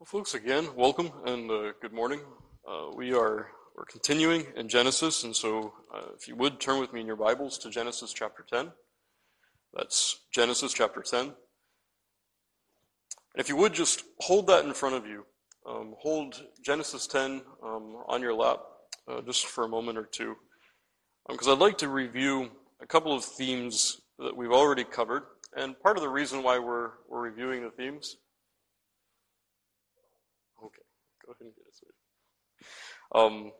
Well, folks, again, welcome and uh, good morning. Uh, we are we're continuing in Genesis, and so uh, if you would turn with me in your Bibles to Genesis chapter 10. That's Genesis chapter 10. And if you would just hold that in front of you, um, hold Genesis 10 um, on your lap uh, just for a moment or two, because um, I'd like to review a couple of themes that we've already covered. And part of the reason why we're, we're reviewing the themes Okay, go ahead and get it. Um,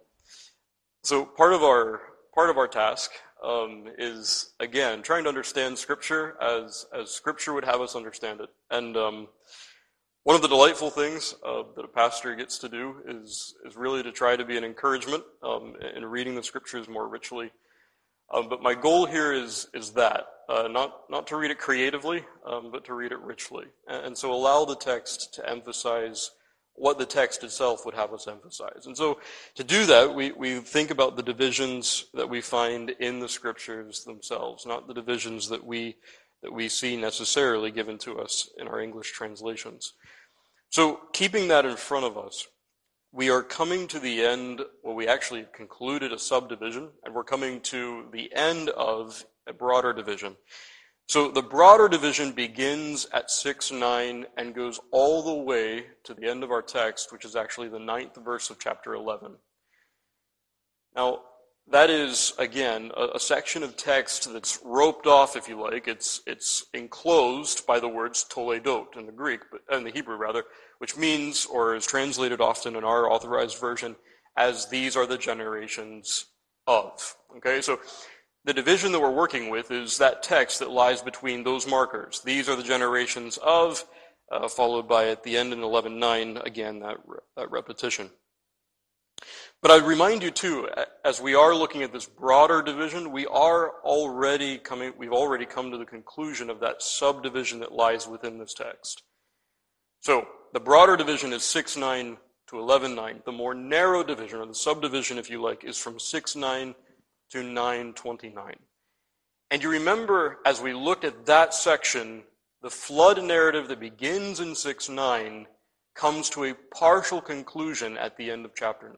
so part of our part of our task um, is again trying to understand Scripture as as Scripture would have us understand it. And um, one of the delightful things uh, that a pastor gets to do is is really to try to be an encouragement um, in reading the Scriptures more richly. Um, but my goal here is is that uh, not not to read it creatively, um, but to read it richly, and, and so allow the text to emphasize what the text itself would have us emphasize. And so to do that, we, we think about the divisions that we find in the scriptures themselves, not the divisions that we, that we see necessarily given to us in our English translations. So keeping that in front of us, we are coming to the end, well, we actually concluded a subdivision, and we're coming to the end of a broader division. So the broader division begins at 6 9 and goes all the way to the end of our text, which is actually the ninth verse of chapter 11. Now, that is, again, a, a, section of text that's roped off, if you like. It's, it's enclosed by the words toledot in the Greek, but, in the Hebrew rather, which means, or is translated often in our authorized version, as these are the generations of. Okay, so the division that we're working with is that text that lies between those markers. These are the generations of, uh, followed by at the end in 11.9, again, that, that repetition. But I'd remind you too, as we are looking at this broader division, we are already coming, we've already come to the conclusion of that subdivision that lies within this text. So, the broader division is 6.9 to 11.9. The more narrow division, or the subdivision, if you like, is from 6.9 to 929. And you remember, as we looked at that section, the flood narrative that begins in 6 9 comes to a partial conclusion at the end of chapter 9.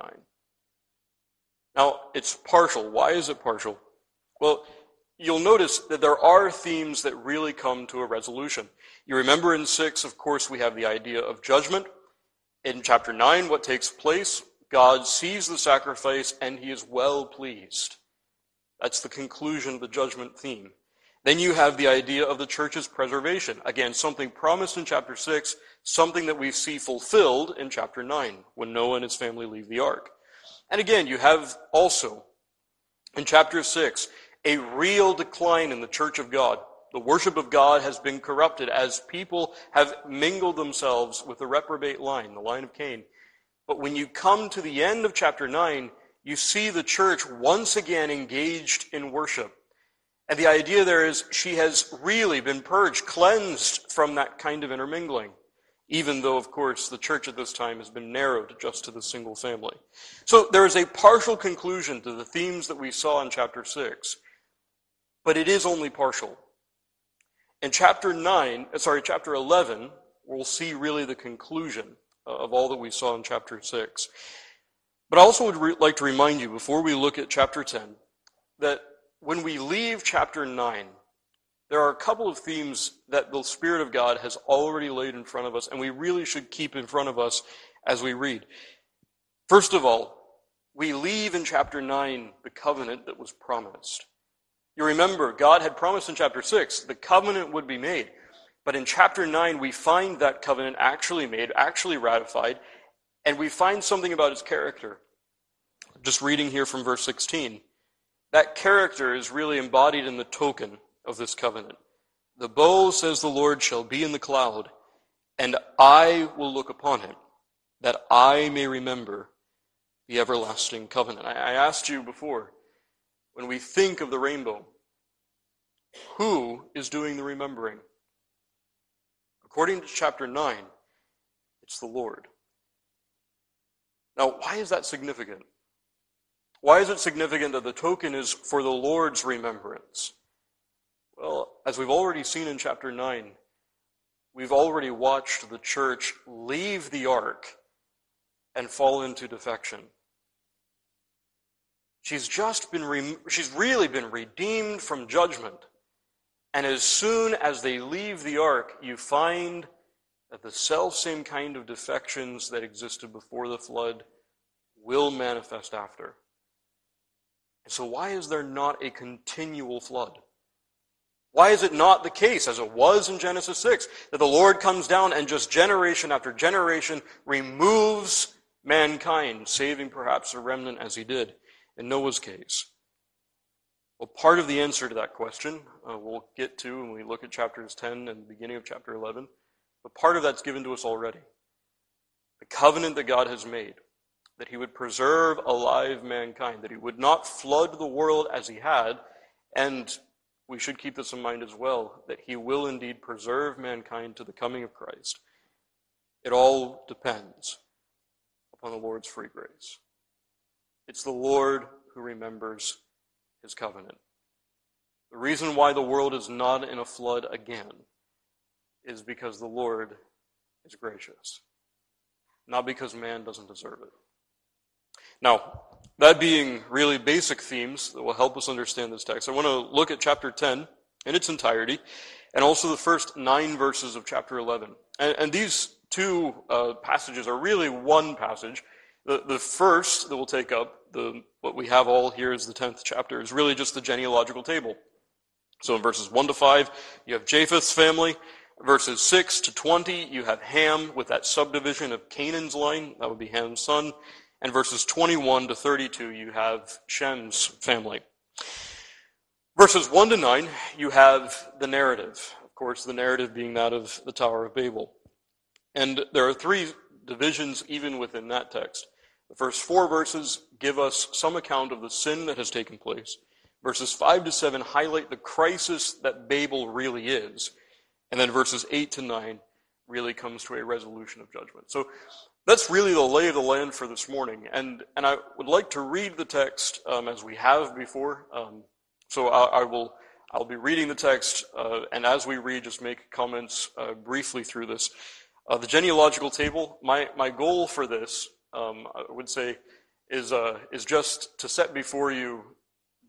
Now, it's partial. Why is it partial? Well, you'll notice that there are themes that really come to a resolution. You remember in 6, of course, we have the idea of judgment. In chapter 9, what takes place? God sees the sacrifice and he is well pleased. That's the conclusion the judgment theme. Then you have the idea of the church's preservation. Again, something promised in chapter 6, something that we see fulfilled in chapter 9, when Noah and his family leave the ark. And again, you have also, in chapter 6, a real decline in the church of God. The worship of God has been corrupted as people have mingled themselves with the reprobate line, the line of Cain. But when you come to the end of chapter 9, you see the church once again engaged in worship. And the idea there is she has really been purged, cleansed from that kind of intermingling, even though, of course, the church at this time has been narrowed just to the single family. So there is a partial conclusion to the themes that we saw in chapter 6, but it is only partial. In chapter 9, uh, sorry, chapter 11, we'll see really the conclusion of all that we saw in chapter 6. But I also would re- like to remind you before we look at chapter 10 that when we leave chapter 9, there are a couple of themes that the Spirit of God has already laid in front of us, and we really should keep in front of us as we read. First of all, we leave in chapter 9 the covenant that was promised. You remember, God had promised in chapter 6 the covenant would be made. But in chapter 9, we find that covenant actually made, actually ratified, and we find something about his character. Just reading here from verse 16. That character is really embodied in the token of this covenant. The bow, says the Lord, shall be in the cloud, and I will look upon him, that I may remember the everlasting covenant. I asked you before, when we think of the rainbow, who is doing the remembering? According to chapter 9, it's the Lord. Now, why is that significant? Why is it significant that the token is for the Lord's remembrance? Well, as we've already seen in chapter 9, we've already watched the church leave the ark and fall into defection. She's just been, re- she's really been redeemed from judgment. And as soon as they leave the ark, you find that the self same kind of defections that existed before the flood will manifest after. So, why is there not a continual flood? Why is it not the case, as it was in Genesis 6, that the Lord comes down and just generation after generation removes mankind, saving perhaps a remnant as he did in Noah's case? Well, part of the answer to that question uh, we'll get to when we look at chapters 10 and the beginning of chapter 11, but part of that's given to us already. The covenant that God has made, that he would preserve alive mankind, that he would not flood the world as he had, and we should keep this in mind as well, that he will indeed preserve mankind to the coming of Christ. It all depends upon the Lord's free grace. It's the Lord who remembers his covenant. The reason why the world is not in a flood again is because the Lord is gracious, not because man doesn't deserve it. Now, that being really basic themes that will help us understand this text, I want to look at chapter 10 in its entirety and also the first nine verses of chapter 11. And, and these two uh, passages are really one passage. The, the first that we'll take up, the, what we have all here is the 10th chapter, is really just the genealogical table. So in verses 1 to 5, you have Japheth's family. Verses 6 to 20, you have Ham with that subdivision of Canaan's line. That would be Ham's son. And verses 21 to 32, you have Shem's family. Verses 1 to 9, you have the narrative. Of course, the narrative being that of the Tower of Babel. And there are three divisions even within that text. The first four verses give us some account of the sin that has taken place. Verses 5 to 7 highlight the crisis that Babel really is. And then verses 8 to 9 really comes to a resolution of judgment. So that's really the lay of the land for this morning. And, and I would like to read the text um, as we have before. Um, so I, I, will I'll be reading the text, uh, and as we read, just make comments uh, briefly through this. Uh, the genealogical table, my, my goal for this, um, I would say, is, uh, is just to set before you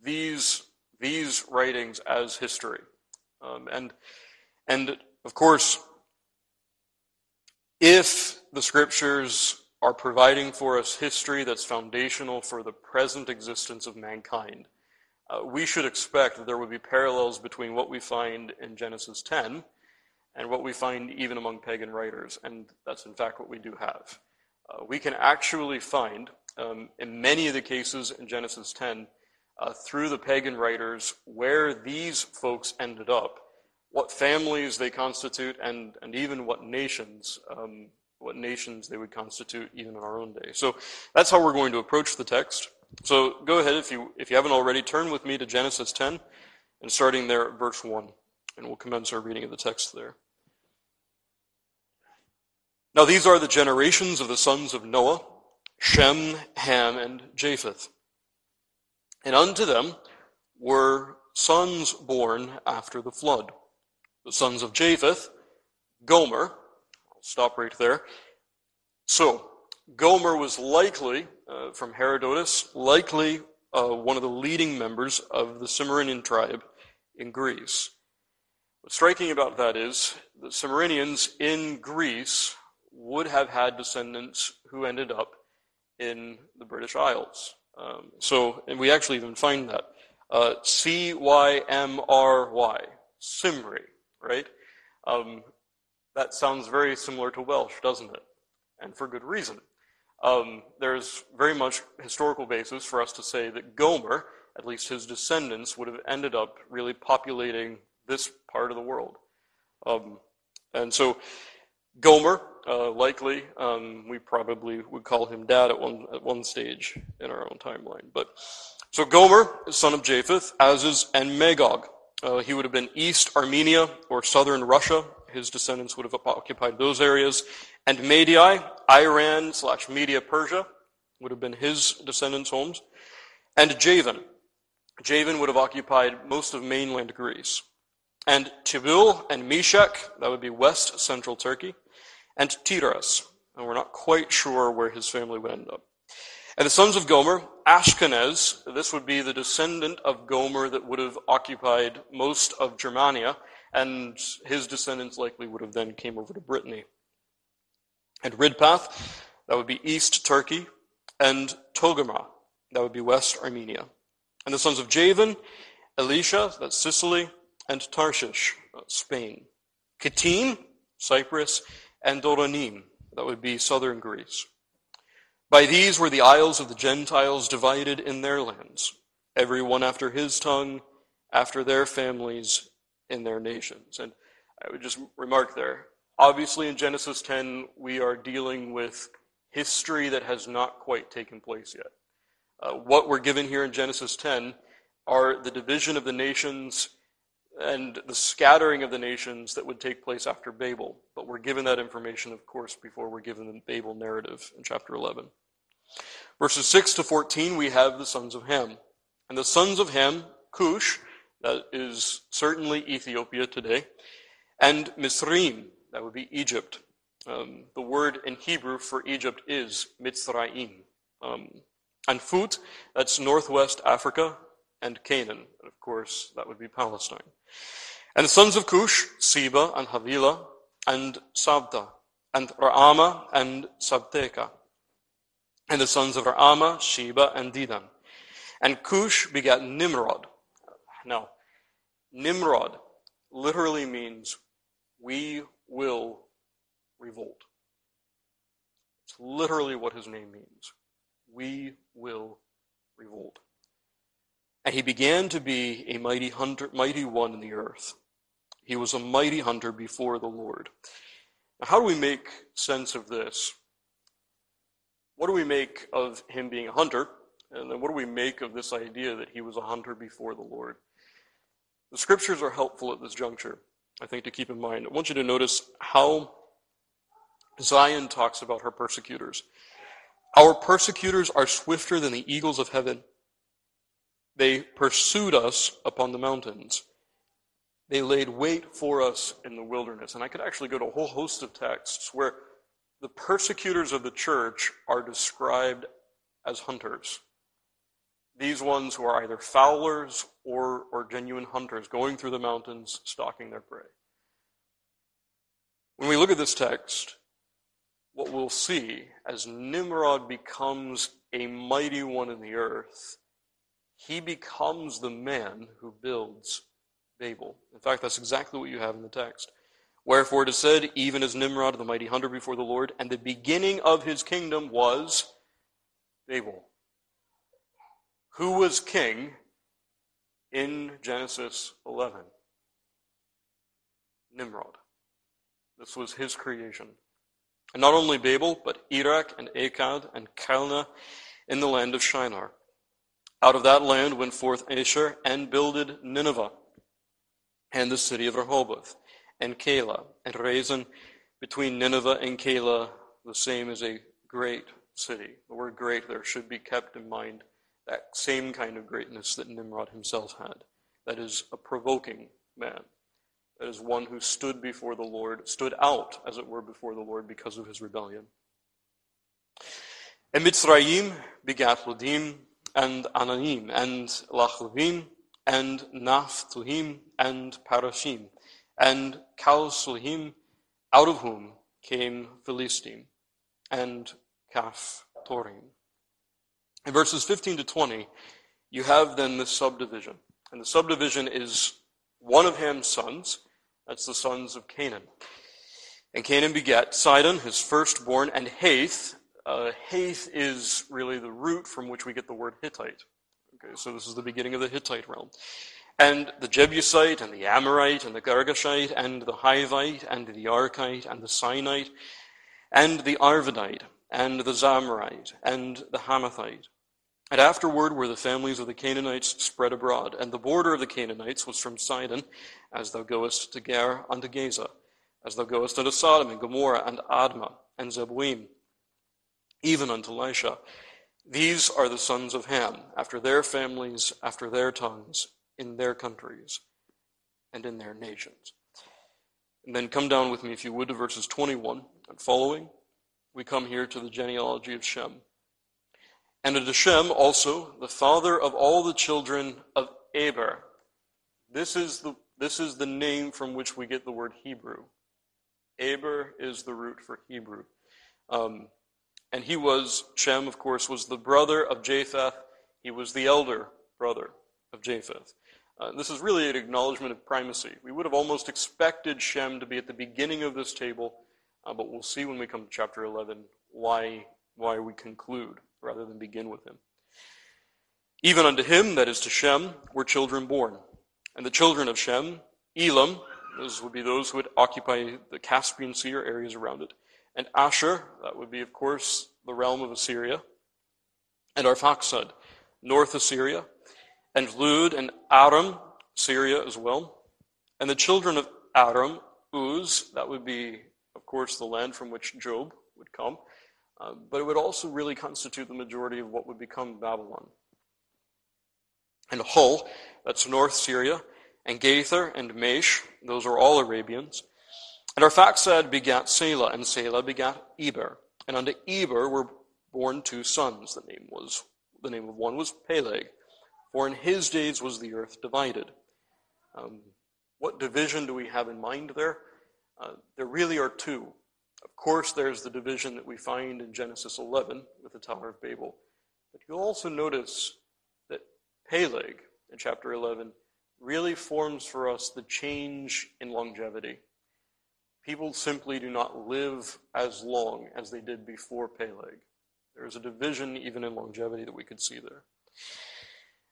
these, these writings as history. Um, and, and of course, if the scriptures are providing for us history that's foundational for the present existence of mankind, uh, we should expect that there would be parallels between what we find in Genesis 10 and what we find even among pagan writers. And that's in fact what we do have. Uh, we can actually find, um, in many of the cases in Genesis 10, uh, through the pagan writers, where these folks ended up what families they constitute, and, and even what nations, um, what nations they would constitute even in our own day. So that's how we're going to approach the text. So go ahead, if you, if you haven't already, turn with me to Genesis 10, and starting there at verse 1, and we'll commence our reading of the text there. Now these are the generations of the sons of Noah, Shem, Ham, and Japheth. And unto them were sons born after the flood the sons of Japheth, Gomer. I'll stop right there. So, Gomer was likely, uh, from Herodotus, likely uh, one of the leading members of the Cimmerian tribe in Greece. What's striking about that is the Cimmerians in Greece would have had descendants who ended up in the British Isles. Um, so, and we actually even find that. Uh, C Y M R Y, Cymry right? Um, that sounds very similar to Welsh, doesn't it? And for good reason. Um, there's very much historical basis for us to say that Gomer, at least his descendants, would have ended up really populating this part of the world. Um, and so Gomer, uh, likely, um, we probably would call him dad at one at one stage in our own timeline. But so Gomer, son of Japheth, Azaz, and Magog. Uh, he would have been East Armenia or Southern Russia. His descendants would have occupied those areas. And Madai, Iran slash Media Persia, would have been his descendants' homes. And Javan. Javan would have occupied most of mainland Greece. and Tubal and Meshech, that would be west central Turkey, and Tiras, and we're not quite sure where his family would end up. And the sons of Gomer, Ashkenaz, this would be the descendant of Gomer that would have occupied most of Germania, and his descendants likely would have then came over to Brittany. And Riphath, that would be east Turkey, and Togarmah, that would be west Armenia. And the sons of Javan, Elisha, that's Sicily, and Tarshish, Spain. Kittim, Cyprus, and Dodanim, that would be southern Greece. By these were the isles of the Gentiles divided in their lands, every one after his tongue, after their families, in their nations. And I would just remark there, obviously in Genesis 10, we are dealing with history that has not quite taken place yet. Uh, what we're given here in Genesis 10 are the division of the nations and the scattering of the nations that would take place after Babel. But we're given that information, of course, before we're given the Babel narrative in chapter 11. Verses 6 to 14, we have the sons of Ham. And the sons of Ham, Cush, that is certainly Ethiopia today, and Mizraim, that would be Egypt. Um, the word in Hebrew for Egypt is Mitzrayim. Um, and Phut, that's northwest Africa, and Canaan. And of course, that would be Palestine. And the sons of Cush, Seba and Havilah, and Sabtah, and Raamah and Sabtechah. And the sons of Raamah, Sheba and Dedan. And Cush begat Nimrod. Now, Nimrod literally means we will revolt. It's literally what his name means. We will revolt. And he began to be a mighty hunter, mighty one in the earth. He was a mighty hunter before the Lord. Now, how do we make sense of this? What do we make of him being a hunter? And then what do we make of this idea that he was a hunter before the Lord? The scriptures are helpful at this juncture, I think, to keep in mind. I want you to notice how Zion talks about her persecutors. Our persecutors are swifter than the eagles of heaven. They pursued us upon the mountains. They laid wait for us in the wilderness. And I could actually go to a whole host of texts where the persecutors of the church are described as hunters. These ones who are either fowlers or, or genuine hunters going through the mountains stalking their prey. When we look at this text, what we'll see as Nimrod becomes a mighty one in the earth he becomes the man who builds Babel. In fact, that's exactly what you have in the text. Wherefore it is said, even as Nimrod, the mighty hunter before the Lord, and the beginning of his kingdom was Babel. Who was king in Genesis 11? Nimrod. This was his creation. And not only Babel, but Erech and Akkad and Calneh in the land of Shinar. Out of that land went forth Asshur and builded Nineveh and the city of Rehoboth and Calah and Resen between Nineveh and Calah, the same as a great city. The word great there should be kept in mind that same kind of greatness that Nimrod himself had. That is a provoking man. That is one who stood before the Lord, stood out, as it were, before the Lord because of his rebellion. And Mitzrayim begat Ludim, and Anamim, and Lachlevim, and Naphtuhim, and Parashim, and Casluhim, out of whom came Philistim, and Caphtorim. In verses 15 to 20, you have then the subdivision. And the subdivision is one of Ham's sons. That's the sons of Canaan. And Canaan begat Sidon, his firstborn, and Hath, uh, Hath is really the root from which we get the word Hittite. Okay, so this is the beginning of the Hittite realm. And the Jebusite, and the Amorite, and the Girgashite, and the Hivite, and the Archite, and the Sinite, and the Arvadite, and the Zemarite, and the Hamathite. And afterward were the families of the Canaanites spread abroad. And the border of the Canaanites was from Sidon, as thou goest to Ger unto Gaza, as thou goest unto Sodom, and Gomorrah, and Admah, and Zeboim, even unto Lasha. These are the sons of Ham, after their families, after their tongues, in their countries. and in their nations. And then come down with me, if you would, to verses 21 and following. We come here to the genealogy of Shem. And unto Shem also, the father of all the children of Eber. This is the, this is the name from which we get the word Hebrew. Eber is the root for Hebrew. Um, and he was, Shem, of course, was the brother of Japheth. He was the elder brother of Japheth. Uh, this is really an acknowledgement of primacy. We would have almost expected Shem to be at the beginning of this table, uh, but we'll see when we come to chapter 11 why, why we conclude rather than begin with him. Even unto him, that is to Shem, were children born. And the children of Shem, Elam, those would be those who would occupy the Caspian Sea or areas around it, and Asshur, that would be, of course, the realm of Assyria, and Arphaxad, north Assyria, and Lud and Aram, Syria as well. And the children of Aram, Uz, that would be, of course, the land from which Job would come, uh, but it would also really constitute the majority of what would become Babylon. And Hul, that's north Syria, and Gether and Mesh, those are all Arabians. And Arphaxad begat Selah, and Selah begat Eber. And unto Eber were born two sons. The name was the name of one was Peleg, for in his days was the earth divided. Um, what division do we have in mind there? Uh, there really are two. Of course, there's the division that we find in Genesis 11 with the Tower of Babel. But you'll also notice that Peleg in chapter 11 really forms for us the change in longevity. People simply do not live as long as they did before Peleg. There is a division even in longevity that we could see there.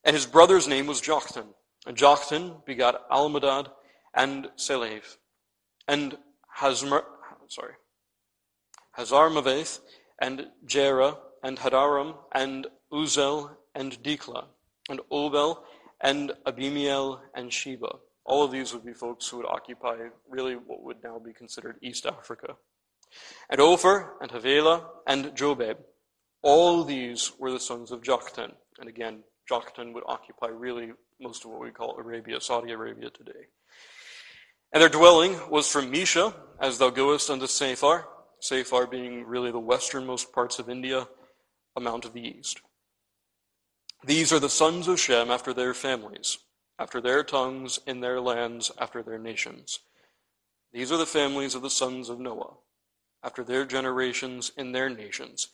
And his brother's name was Joktan. And Joktan begot Almodad and Selev. And Hazmer, sorry, Hazarmaveth and Jerah and Hadoram and Uzal and Dikla and Obal and Abimael and Sheba. All of these would be folks who would occupy really what would now be considered East Africa. And Ophir and Havilah and Jobab. All these were the sons of Joktan. And again, Joktan would occupy really most of what we call Arabia, Saudi Arabia today. And their dwelling was from Mesha, as thou goest unto Saphar, Saphar being really the westernmost parts of India, a mount of the east. These are the sons of Shem after their families, after their tongues, in their lands, after their nations. These are the families of the sons of Noah, after their generations, in their nations.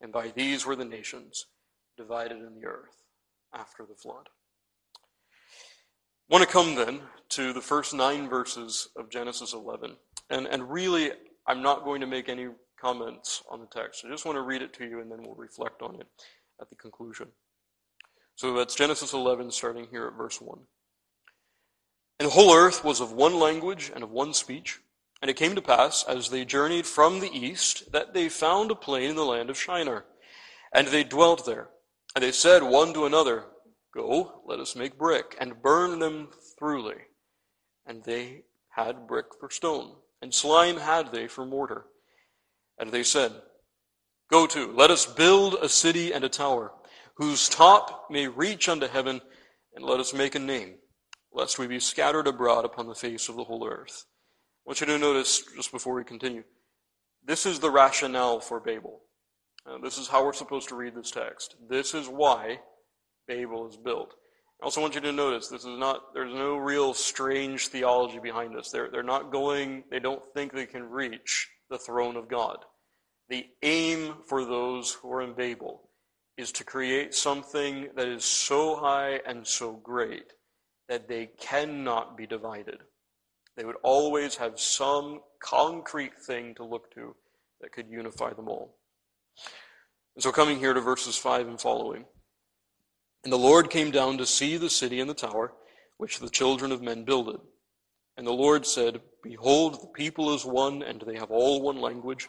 And by these were the nations divided in the earth after the flood. I want to come then to the first nine verses of Genesis 11. And, and really, I'm not going to make any comments on the text. I just want to read it to you and then we'll reflect on it at the conclusion. So that's Genesis 11, starting here at verse 1. And the whole earth was of one language and of one speech. And it came to pass, as they journeyed from the east, that they found a plain in the land of Shinar. And they dwelt there. And they said one to another, Go, let us make brick, and burn them throughly. And they had brick for stone, and slime had they for mortar. And they said, Go to, let us build a city and a tower, whose top may reach unto heaven, and let us make a name, lest we be scattered abroad upon the face of the whole earth. I want you to notice, just before we continue, this is the rationale for Babel. Uh, this is how we're supposed to read this text. This is why Babel is built. I also want you to notice this is not, there's no real strange theology behind this. They're, they're not going, they don't think they can reach the throne of God. The aim for those who are in Babel is to create something that is so high and so great that they cannot be divided. They would always have some concrete thing to look to that could unify them all. And so, coming here to verses 5 and following. And the Lord came down to see the city and the tower, which the children of men builded. And the Lord said, Behold, the people is one, and they have all one language.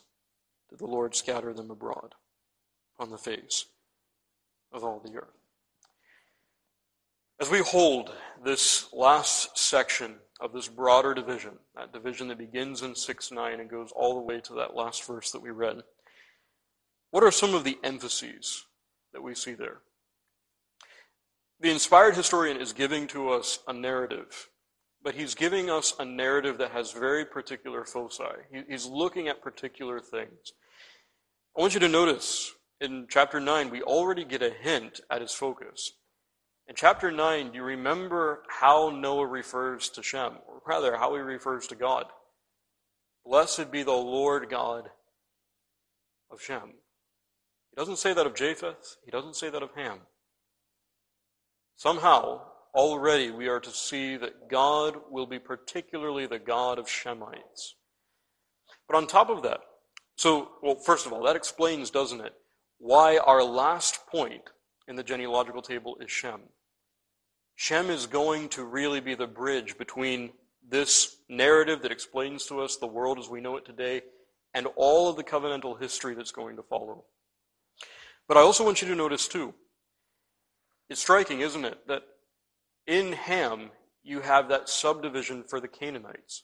did the Lord scatter them abroad on the face of all the earth. As we hold this last section of this broader division, that division that begins in 6 9 and goes all the way to that last verse that we read, what are some of the emphases that we see there? The inspired historian is giving to us a narrative, but he's giving us a narrative that has very particular foci. He's looking at particular things. I want you to notice in chapter 9, we already get a hint at his focus. In chapter 9, do you remember how Noah refers to Shem, or rather, how he refers to God? Blessed be the Lord God of Shem. He doesn't say that of Japheth, he doesn't say that of Ham. Somehow, already we are to see that God will be particularly the God of Shemites. But on top of that, so, well, first of all, that explains, doesn't it, why our last point in the genealogical table is Shem. Shem is going to really be the bridge between this narrative that explains to us the world as we know it today and all of the covenantal history that's going to follow. But I also want you to notice, too, it's striking, isn't it, that in Ham you have that subdivision for the Canaanites.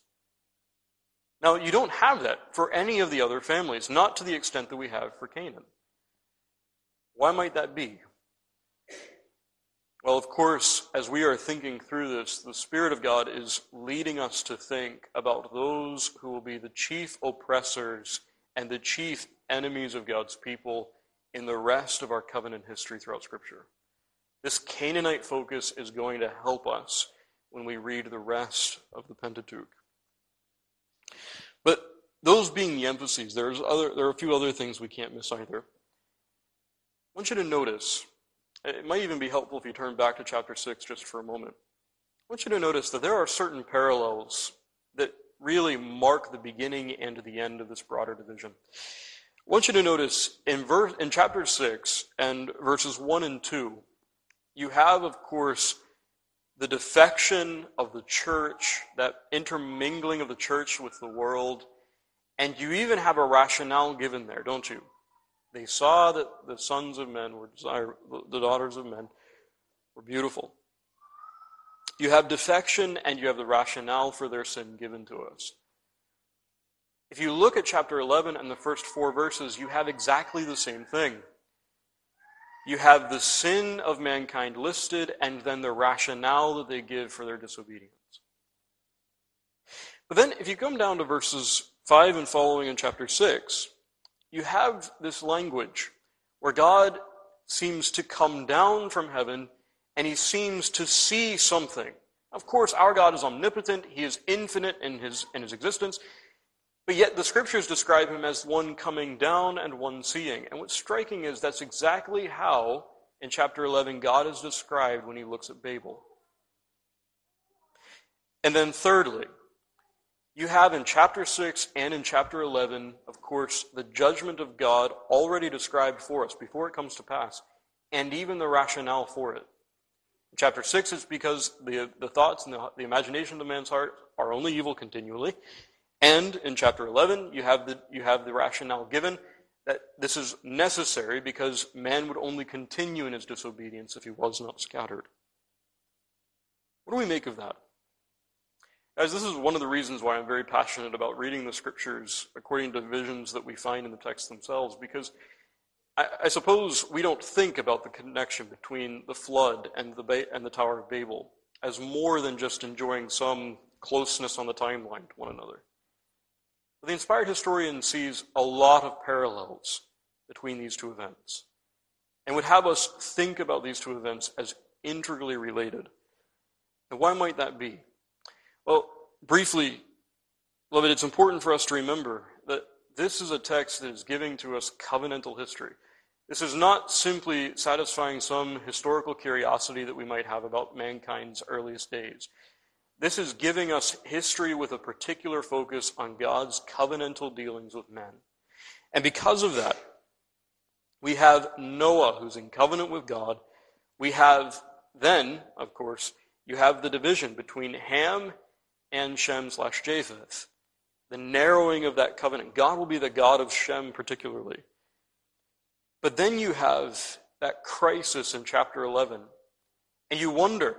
Now, you don't have that for any of the other families, not to the extent that we have for Canaan. Why might that be? Well, of course, as we are thinking through this, the Spirit of God is leading us to think about those who will be the chief oppressors and the chief enemies of God's people in the rest of our covenant history throughout Scripture. This Canaanite focus is going to help us when we read the rest of the Pentateuch. But those being the emphases, there's other, there are a few other things we can't miss either. I want you to notice, it might even be helpful if you turn back to chapter 6 just for a moment. I want you to notice that there are certain parallels that really mark the beginning and the end of this broader division. I want you to notice in, verse, in chapter 6 and verses 1 and 2, you have, of course, the defection of the church, that intermingling of the church with the world, and you even have a rationale given there, don't you? They saw that the sons of men were desire, the daughters of men were beautiful. You have defection and you have the rationale for their sin given to us. If you look at chapter 11 and the first four verses, you have exactly the same thing you have the sin of mankind listed and then the rationale that they give for their disobedience. But then, if you come down to verses 5 and following in chapter 6, you have this language where God seems to come down from heaven and he seems to see something. Of course, our God is omnipotent, he is infinite in his, in his existence, but yet the scriptures describe him as one coming down and one seeing. And what's striking is that's exactly how, in chapter 11, God is described when he looks at Babel. And then, thirdly, you have in chapter 6 and in chapter 11, of course, the judgment of God already described for us before it comes to pass, and even the rationale for it. In chapter 6, it's because the, the thoughts and the, the imagination of man's heart are only evil continually. And in chapter 11, you have the, you have the rationale given that this is necessary because man would only continue in his disobedience if he was not scattered. What do we make of that? Guys, this is one of the reasons why I'm very passionate about reading the scriptures according to visions that we find in the texts themselves, because I, I suppose we don't think about the connection between the flood and the, ba- and the Tower of Babel as more than just enjoying some closeness on the timeline to one another. The inspired historian sees a lot of parallels between these two events and would have us think about these two events as integrally related. And why might that be? Well, briefly, beloved, it's important for us to remember that this is a text that is giving to us covenantal history. This is not simply satisfying some historical curiosity that we might have about mankind's earliest days. This is giving us history with a particular focus on God's covenantal dealings with men. And because of that, we have Noah who's in covenant with God. We have then, of course, you have the division between Ham and Shem slash Japheth. The narrowing of that covenant. God will be the God of Shem particularly. But then you have that crisis in chapter 11. And you wonder,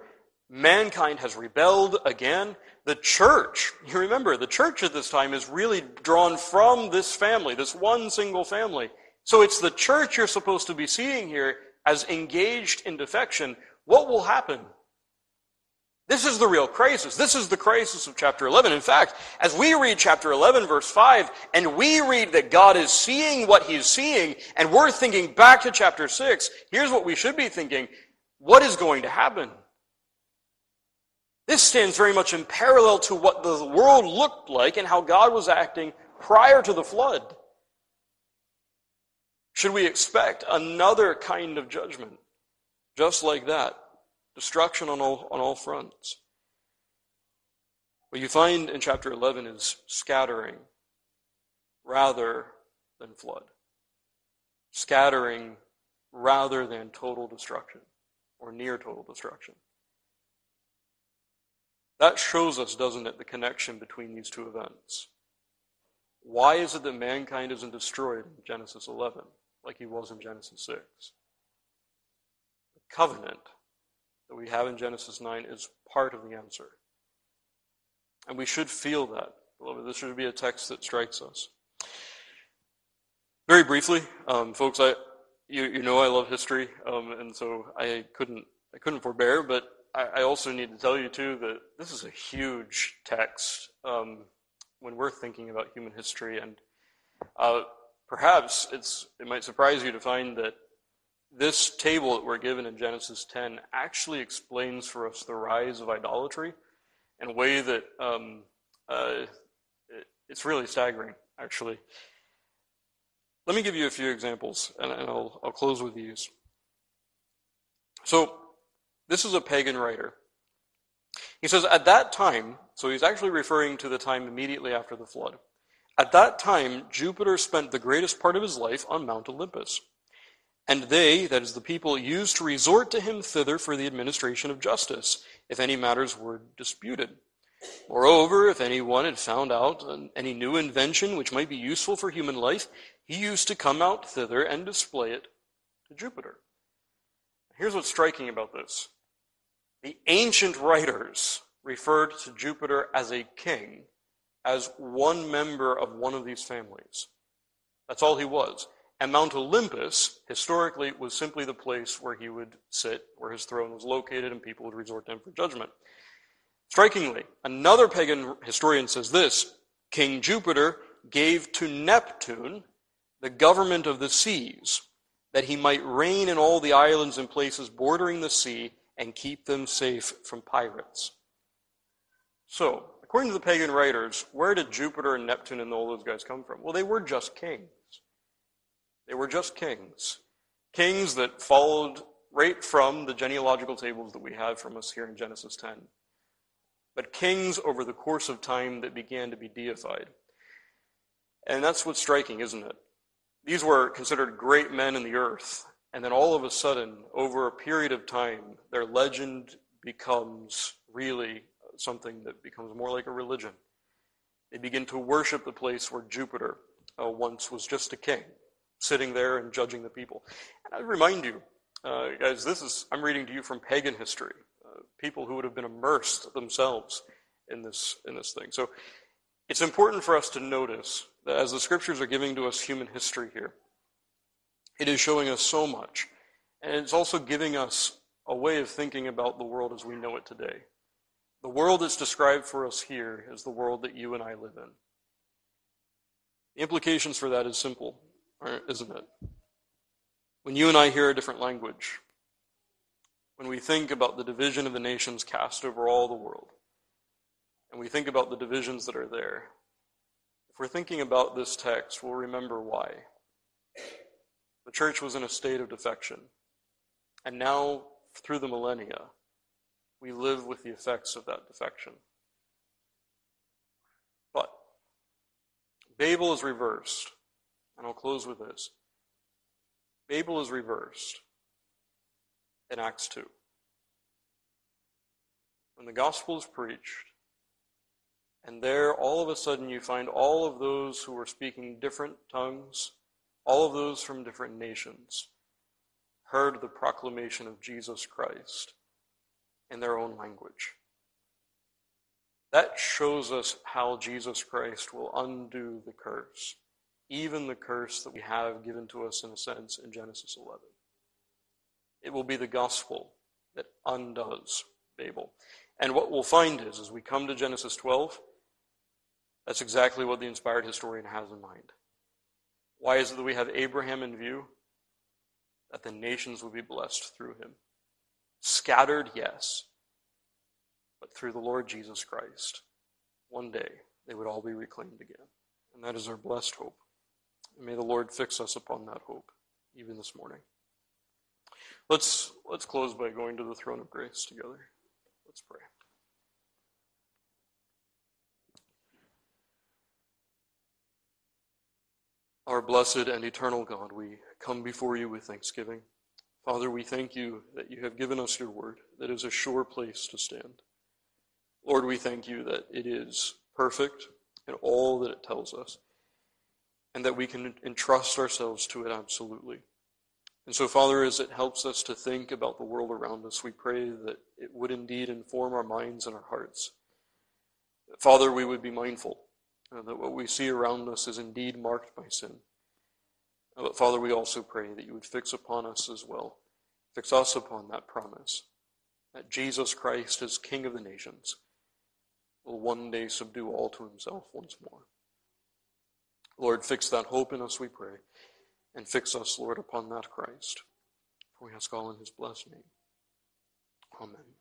mankind has rebelled again. The church, you remember, the church at this time is really drawn from this family, this one single family. So it's the church you're supposed to be seeing here as engaged in defection. What will happen? This is the real crisis. This is the crisis of chapter 11. In fact, as we read chapter 11, verse 5, and we read that God is seeing what he's seeing, and we're thinking back to chapter 6, here's what we should be thinking. What is going to happen? This stands very much in parallel to what the world looked like and how God was acting prior to the flood. Should we expect another kind of judgment just like that? Destruction on all, on all fronts. What you find in chapter 11 is scattering rather than flood. Scattering rather than total destruction or near total destruction. That shows us, doesn't it, the connection between these two events. Why is it that mankind isn't destroyed in Genesis 11 like he was in Genesis 6? The covenant that we have in Genesis 9 is part of the answer. And we should feel that, beloved. This should be a text that strikes us. Very briefly, um, folks, I you, you know I love history, um, and so I couldn't I couldn't forbear, but I, also need to tell you too that this is a huge text um, when we're thinking about human history, and uh, perhaps it might surprise you to find that this table that we're given in Genesis 10 actually explains for us the rise of idolatry in a way that um, uh, it, it's really staggering, actually. Let me give you a few examples, and, and I'll, I'll close with these. So, this is a pagan writer. He says, At that time, so he's actually referring to the time immediately after the flood. At that time, Jupiter spent the greatest part of his life on Mount Olympus. And they, that is the people, used to resort to him thither for the administration of justice, if any matters were disputed. Moreover, if anyone had found out any new invention which might be useful for human life, he used to come out thither and display it to Jupiter. Here's what's striking about this. The ancient writers referred to Jupiter as a king, as one member of one of these families. That's all he was. And Mount Olympus, historically, was simply the place where he would sit, where his throne was located, and people would resort to him for judgment. Strikingly, another pagan historian says this King Jupiter gave to Neptune the government of the seas, that he might reign in all the islands and places bordering the sea and keep them safe from pirates. So, according to the pagan writers, where did Jupiter and Neptune and all those guys come from? Well, they were just kings. They were just kings. Kings that followed right from the genealogical tables that we have from us here in Genesis 10. But kings over the course of time that began to be deified. And that's what's striking, isn't it? These were considered great men in the earth. And then all of a sudden, over a period of time, their legend becomes really something that becomes more like a religion. They begin to worship the place where Jupiter uh, once was just a king sitting there and judging the people. And I remind you, uh, guys, this is, I'm reading to you from pagan history, uh, people who would have been immersed themselves in this, in this thing. So it's important for us to notice that as the scriptures are giving to us human history here, it is showing us so much. And it's also giving us a way of thinking about the world as we know it today. The world that's described for us here is the world that you and I live in. The implications for that is simple isn't it? When you and I hear a different language, when we think about the division of the nations cast over all the world, and we think about the divisions that are there, if we're thinking about this text, we'll remember why. The church was in a state of defection. And now, through the millennia, we live with the effects of that defection. But Babel is reversed. And I'll close with this. Babel is reversed in Acts 2. when the gospel is preached, and there all of a sudden you find all of those who are speaking different tongues, all of those from different nations, heard the proclamation of Jesus Christ in their own language. That shows us how Jesus Christ will undo the curse, even the curse that we have given to us in a sense in Genesis 11. It will be the gospel that undoes Babel. And what we'll find is, as we come to Genesis 12, that's exactly what the inspired historian has in mind. Why is it that we have Abraham in view? That the nations will be blessed through him. Scattered, yes, but through the Lord Jesus Christ, one day they would all be reclaimed again. And that is our blessed hope. And may the Lord fix us upon that hope, even this morning. Let's, let's close by going to the throne of grace together. Let's pray. Our blessed and eternal God, we come before you with thanksgiving. Father, we thank you that you have given us your word that is a sure place to stand. Lord, we thank you that it is perfect in all that it tells us, and that we can entrust ourselves to it absolutely. And so, Father, as it helps us to think about the world around us, we pray that it would indeed inform our minds and our hearts. Father, we would be mindful uh, that what we see around us is indeed marked by sin. But Father, we also pray that you would fix upon us as well, fix us upon that promise that Jesus Christ, as King of the nations, will one day subdue all to himself once more. Lord, fix that hope in us, we pray, and fix us, Lord, upon that Christ. For we ask all in his blessed name. Amen.